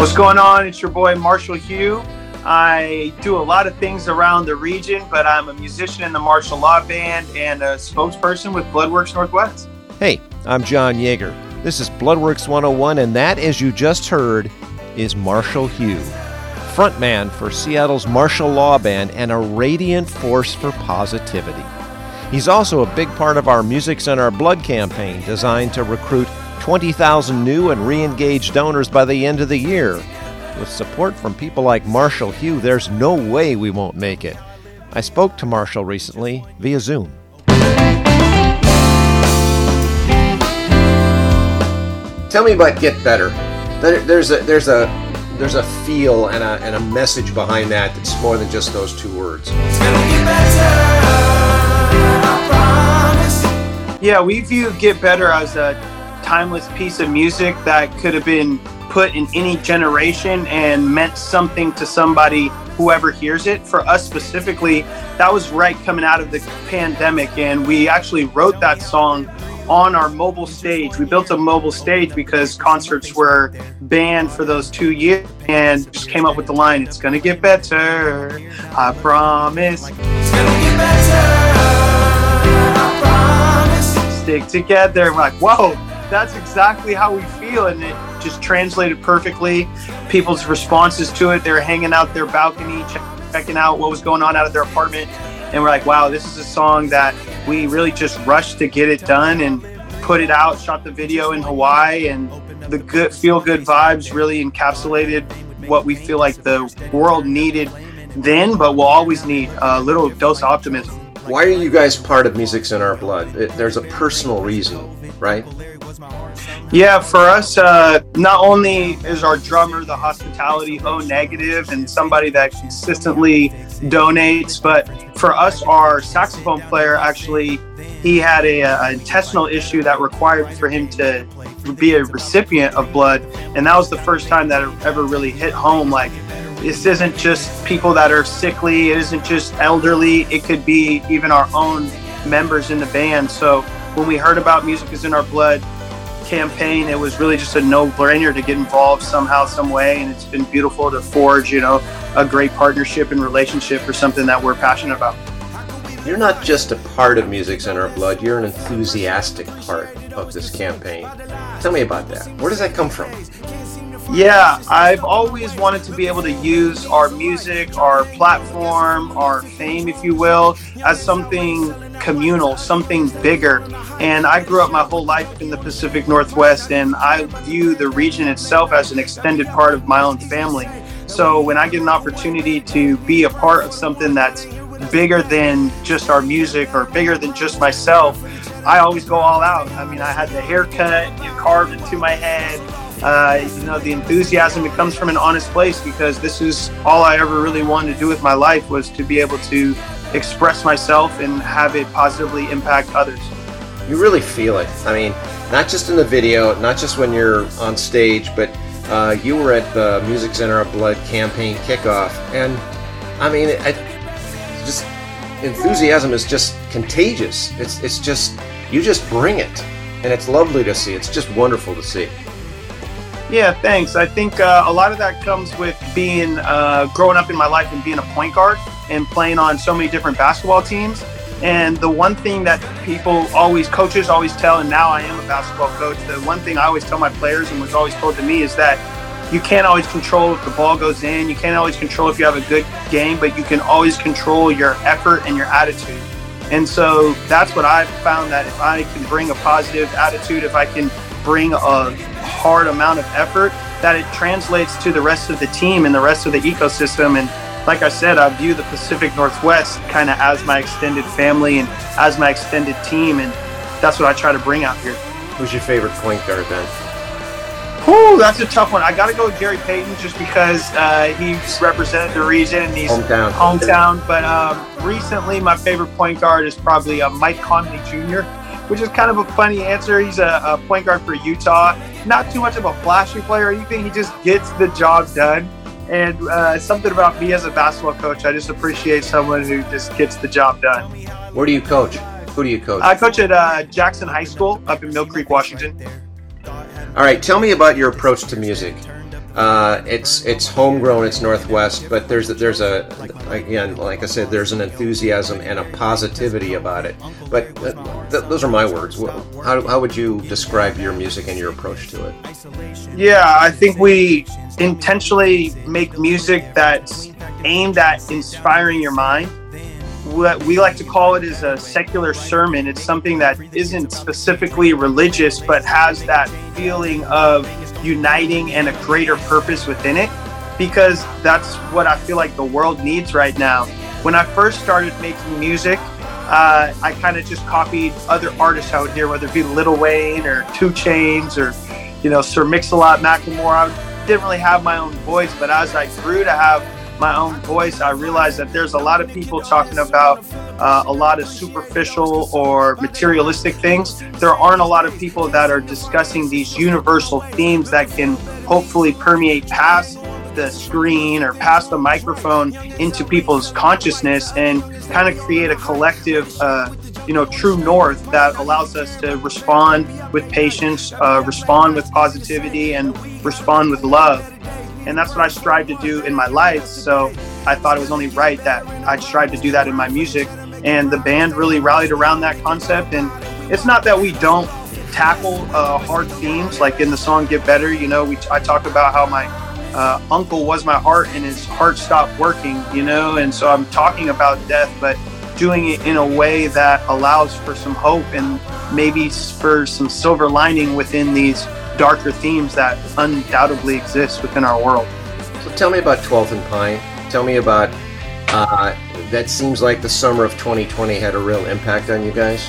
What's going on? It's your boy Marshall Hugh. I do a lot of things around the region, but I'm a musician in the Marshall Law band and a spokesperson with Bloodworks Northwest. Hey, I'm John Yeager. This is Bloodworks 101, and that, as you just heard, is Marshall Hugh, frontman for Seattle's Marshall Law band and a radiant force for positivity. He's also a big part of our Music's in Our Blood campaign designed to recruit 20,000 new and re engaged donors by the end of the year. With support from people like Marshall Hugh, there's no way we won't make it. I spoke to Marshall recently via Zoom. Tell me about Get Better. There's a there's a there's a feel and a, and a message behind that that's more than just those two words. Yeah, we view Get Better as a timeless piece of music that could have been put in any generation and meant something to somebody whoever hears it for us specifically that was right coming out of the pandemic and we actually wrote that song on our mobile stage we built a mobile stage because concerts were banned for those two years and just came up with the line it's gonna get better i promise It's gonna get better, I promise. stick together. We're like, whoa, that's exactly how we feel. And it just translated perfectly. People's responses to it, they're hanging out their balcony, checking out what was going on out of their apartment. And we're like, wow, this is a song that we really just rushed to get it done and put it out, shot the video in Hawaii, and the good feel good vibes really encapsulated what we feel like the world needed then, but will always need a little dose of optimism. Why are you guys part of Music's in Our Blood? It, there's a personal reason, right? Yeah, for us, uh, not only is our drummer the hospitality O negative and somebody that consistently donates, but for us, our saxophone player actually he had a, a, intestinal issue that required for him to be a recipient of blood, and that was the first time that it ever really hit home. Like this isn't just people that are sickly, it isn't just elderly, it could be even our own members in the band. So when we heard about Music is in Our Blood campaign, it was really just a no-brainer to get involved somehow, some way, and it's been beautiful to forge, you know, a great partnership and relationship for something that we're passionate about. You're not just a part of Music's in Our Blood, you're an enthusiastic part of this campaign. Tell me about that. Where does that come from? Yeah, I've always wanted to be able to use our music, our platform, our fame, if you will, as something communal, something bigger. And I grew up my whole life in the Pacific Northwest, and I view the region itself as an extended part of my own family. So when I get an opportunity to be a part of something that's bigger than just our music or bigger than just myself, I always go all out. I mean, I had the haircut carved into my head uh, you know, the enthusiasm it comes from an honest place because this is all I ever really wanted to do with my life was to be able to express myself and have it positively impact others. You really feel it. I mean, not just in the video, not just when you're on stage, but uh, you were at the music center Our Blood campaign kickoff, and I mean, it, it, just enthusiasm is just contagious. It's it's just you just bring it, and it's lovely to see. It's just wonderful to see. Yeah, thanks. I think uh, a lot of that comes with being uh, growing up in my life and being a point guard and playing on so many different basketball teams. And the one thing that people always, coaches always tell, and now I am a basketball coach, the one thing I always tell my players and was always told to me is that you can't always control if the ball goes in. You can't always control if you have a good game, but you can always control your effort and your attitude. And so that's what I've found that if I can bring a positive attitude, if I can bring a hard amount of effort that it translates to the rest of the team and the rest of the ecosystem. And like I said, I view the Pacific Northwest kind of as my extended family and as my extended team. And that's what I try to bring out here. Who's your favorite point guard then? Whew, that's a tough one. I got to go with Gary Payton just because uh, he's represented the region and he's hometown. hometown. But um, recently, my favorite point guard is probably uh, Mike Conley Jr which is kind of a funny answer. He's a, a point guard for Utah. Not too much of a flashy player or anything. He just gets the job done. And uh, something about me as a basketball coach, I just appreciate someone who just gets the job done. Where do you coach? Who do you coach? I coach at uh, Jackson High School up in Mill Creek, Washington. All right, tell me about your approach to music. Uh, it's it's homegrown, it's Northwest, but there's there's a again, like I said, there's an enthusiasm and a positivity about it. But th- th- those are my words. How, how would you describe your music and your approach to it? Yeah, I think we intentionally make music that's aimed at inspiring your mind what we like to call it is a secular sermon. It's something that isn't specifically religious, but has that feeling of uniting and a greater purpose within it, because that's what I feel like the world needs right now. When I first started making music, uh, I kind of just copied other artists out here, whether it be Lil Wayne or 2 Chainz or, you know, Sir Mix-a-Lot, Macklemore. I didn't really have my own voice, but as I grew to have my own voice, I realized that there's a lot of people talking about uh, a lot of superficial or materialistic things. There aren't a lot of people that are discussing these universal themes that can hopefully permeate past the screen or past the microphone into people's consciousness and kind of create a collective, uh, you know, true north that allows us to respond with patience, uh, respond with positivity, and respond with love and that's what I strive to do in my life. So I thought it was only right that I'd strive to do that in my music. And the band really rallied around that concept. And it's not that we don't tackle uh, hard themes, like in the song "Get Better." You know, we I talk about how my uh, uncle was my heart and his heart stopped working. You know, and so I'm talking about death, but doing it in a way that allows for some hope and maybe for some silver lining within these darker themes that undoubtedly exist within our world. So tell me about 12th and Pine. Tell me about uh, that seems like the summer of 2020 had a real impact on you guys.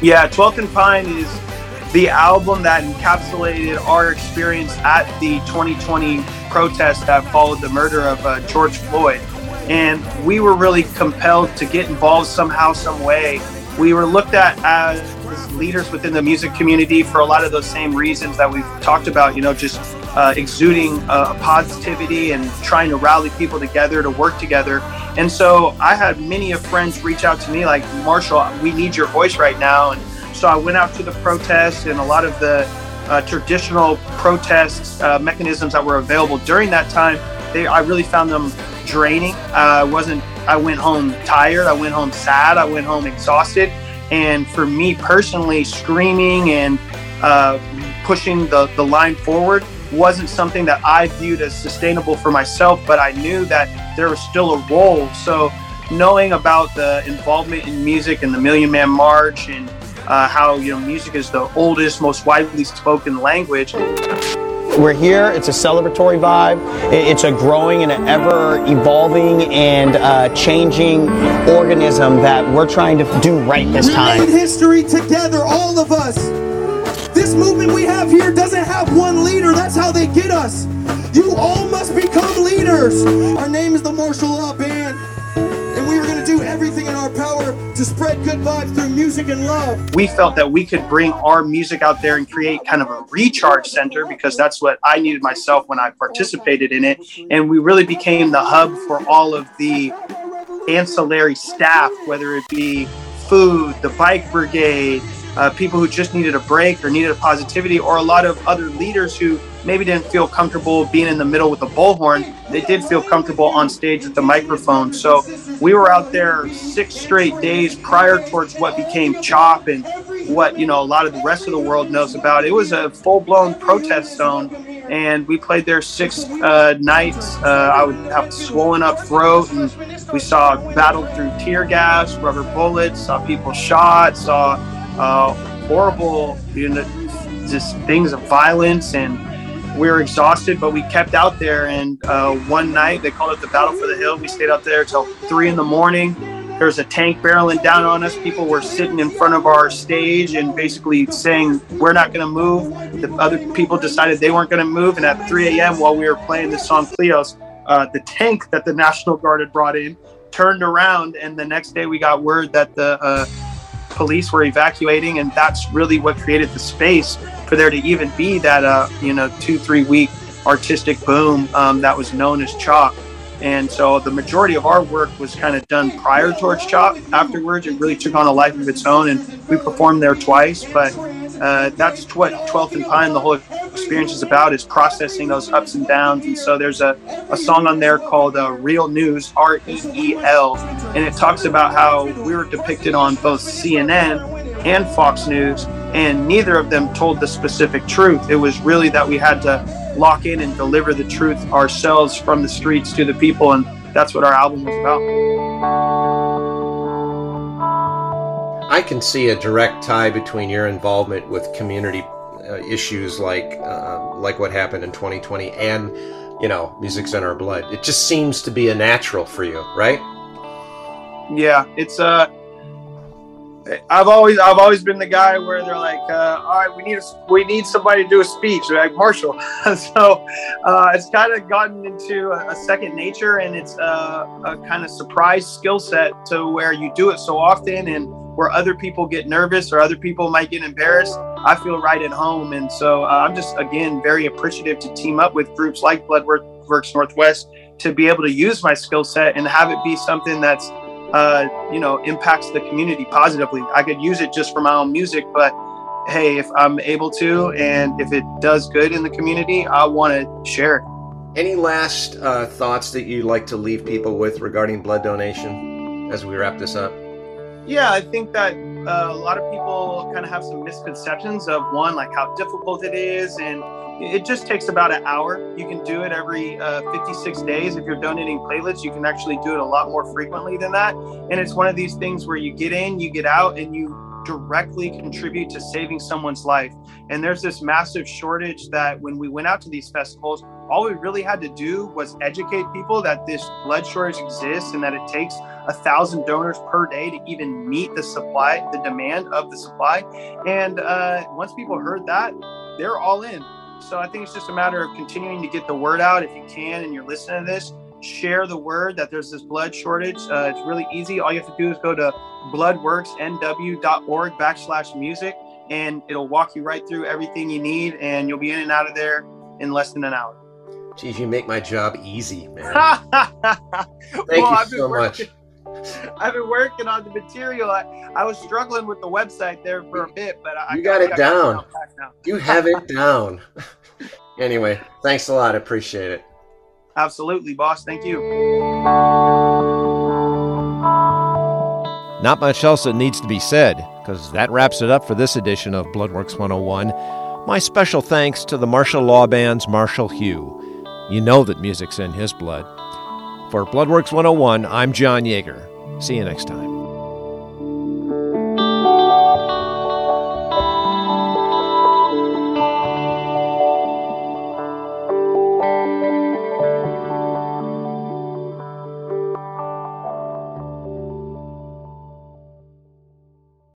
Yeah, 12th and Pine is the album that encapsulated our experience at the 2020 protest that followed the murder of uh, George Floyd. And we were really compelled to get involved somehow, some way. We were looked at as leaders within the music community for a lot of those same reasons that we've talked about, you know, just uh, exuding uh, positivity and trying to rally people together to work together. And so I had many of friends reach out to me like, Marshall, we need your voice right now. And so I went out to the protests and a lot of the uh, traditional protest uh, mechanisms that were available during that time. They, I really found them draining. I wasn't. I went home tired. I went home sad. I went home exhausted. And for me personally, screaming and uh, pushing the, the line forward wasn't something that I viewed as sustainable for myself, but I knew that there was still a role. So, knowing about the involvement in music and the Million Man March and uh, how you know music is the oldest, most widely spoken language. We're here. It's a celebratory vibe. It's a growing and an ever evolving and uh, changing organism that we're trying to do right this time. We made history together, all of us. This movement we have here doesn't have one leader. That's how they get us. You all must become leaders. Our name is the Marshall Law Band do everything in our power to spread good vibes through music and love. We felt that we could bring our music out there and create kind of a recharge center because that's what I needed myself when I participated in it. And we really became the hub for all of the ancillary staff, whether it be food, the bike brigade, uh, people who just needed a break or needed a positivity, or a lot of other leaders who maybe didn't feel comfortable being in the middle with a bullhorn. They did feel comfortable on stage with the microphone. So we were out there six straight days prior towards what became CHOP and what you know a lot of the rest of the world knows about. It was a full-blown protest zone, and we played there six uh, nights. Uh, I would have swollen up throat, and we saw battled through tear gas, rubber bullets, saw people shot, saw uh, horrible, you know, just things of violence and we were exhausted, but we kept out there. And uh, one night, they called it the Battle for the Hill. We stayed out there till three in the morning. There was a tank barreling down on us. People were sitting in front of our stage and basically saying, We're not going to move. The other people decided they weren't going to move. And at 3 a.m., while we were playing the song Cleos, uh, the tank that the National Guard had brought in turned around. And the next day, we got word that the uh, police were evacuating. And that's really what created the space for there to even be that uh, you know two three week artistic boom um, that was known as CHOP And so the majority of our work was kind of done prior towards CHOP Afterwards, it really took on a life of its own, and we performed there twice. But uh, that's what 12th and Pine, the whole experience is about is processing those ups and downs. And so there's a, a song on there called uh, Reel News, R E E L, and it talks about how we were depicted on both CNN and Fox News, and neither of them told the specific truth. It was really that we had to lock in and deliver the truth ourselves from the streets to the people, and that's what our album was about. I can see a direct tie between your involvement with community uh, issues like uh, like what happened in 2020 and you know music's in our blood. It just seems to be a natural for you, right? Yeah, it's uh I've always I've always been the guy where they're like, uh, all right, we need a, we need somebody to do a speech, they're like Marshall. so uh, it's kind of gotten into a, a, second nature, and it's uh, a kind of surprise skill set to where you do it so often, and where other people get nervous or other people might get embarrassed, I feel right at home. And so uh, I'm just again very appreciative to team up with groups like Bloodworks Northwest to be able to use my skill set and have it be something that's uh, you know, impacts the community positively. I could use it just for my own music, but hey, if I'm able to and if it does good in the community, I want to share it. Any last uh, thoughts that you'd like to leave people with regarding blood donation as we wrap this up? Yeah, I think that uh, a lot of people kind of have some misconceptions of one, like how difficult it is, and it just takes about an hour. You can do it every uh, 56 days. If you're donating platelets, you can actually do it a lot more frequently than that. And it's one of these things where you get in, you get out, and you directly contribute to saving someone's life. And there's this massive shortage that when we went out to these festivals, all we really had to do was educate people that this blood shortage exists and that it takes a thousand donors per day to even meet the supply, the demand of the supply. And uh, once people heard that, they're all in. So I think it's just a matter of continuing to get the word out if you can and you're listening to this. Share the word that there's this blood shortage. Uh, it's really easy. All you have to do is go to bloodworksnw.org backslash music and it'll walk you right through everything you need and you'll be in and out of there in less than an hour. Geez, you make my job easy, man. Thank well, you so much. I've been working on the material. I, I was struggling with the website there for a bit, but I you got, got it down. You have it down. anyway, thanks a lot. I appreciate it. Absolutely, boss. Thank you. Not much else that needs to be said, because that wraps it up for this edition of Bloodworks 101. My special thanks to the Marshall Law Band's Marshall Hugh. You know that music's in his blood. For Bloodworks 101, I'm John Yeager. See you next time.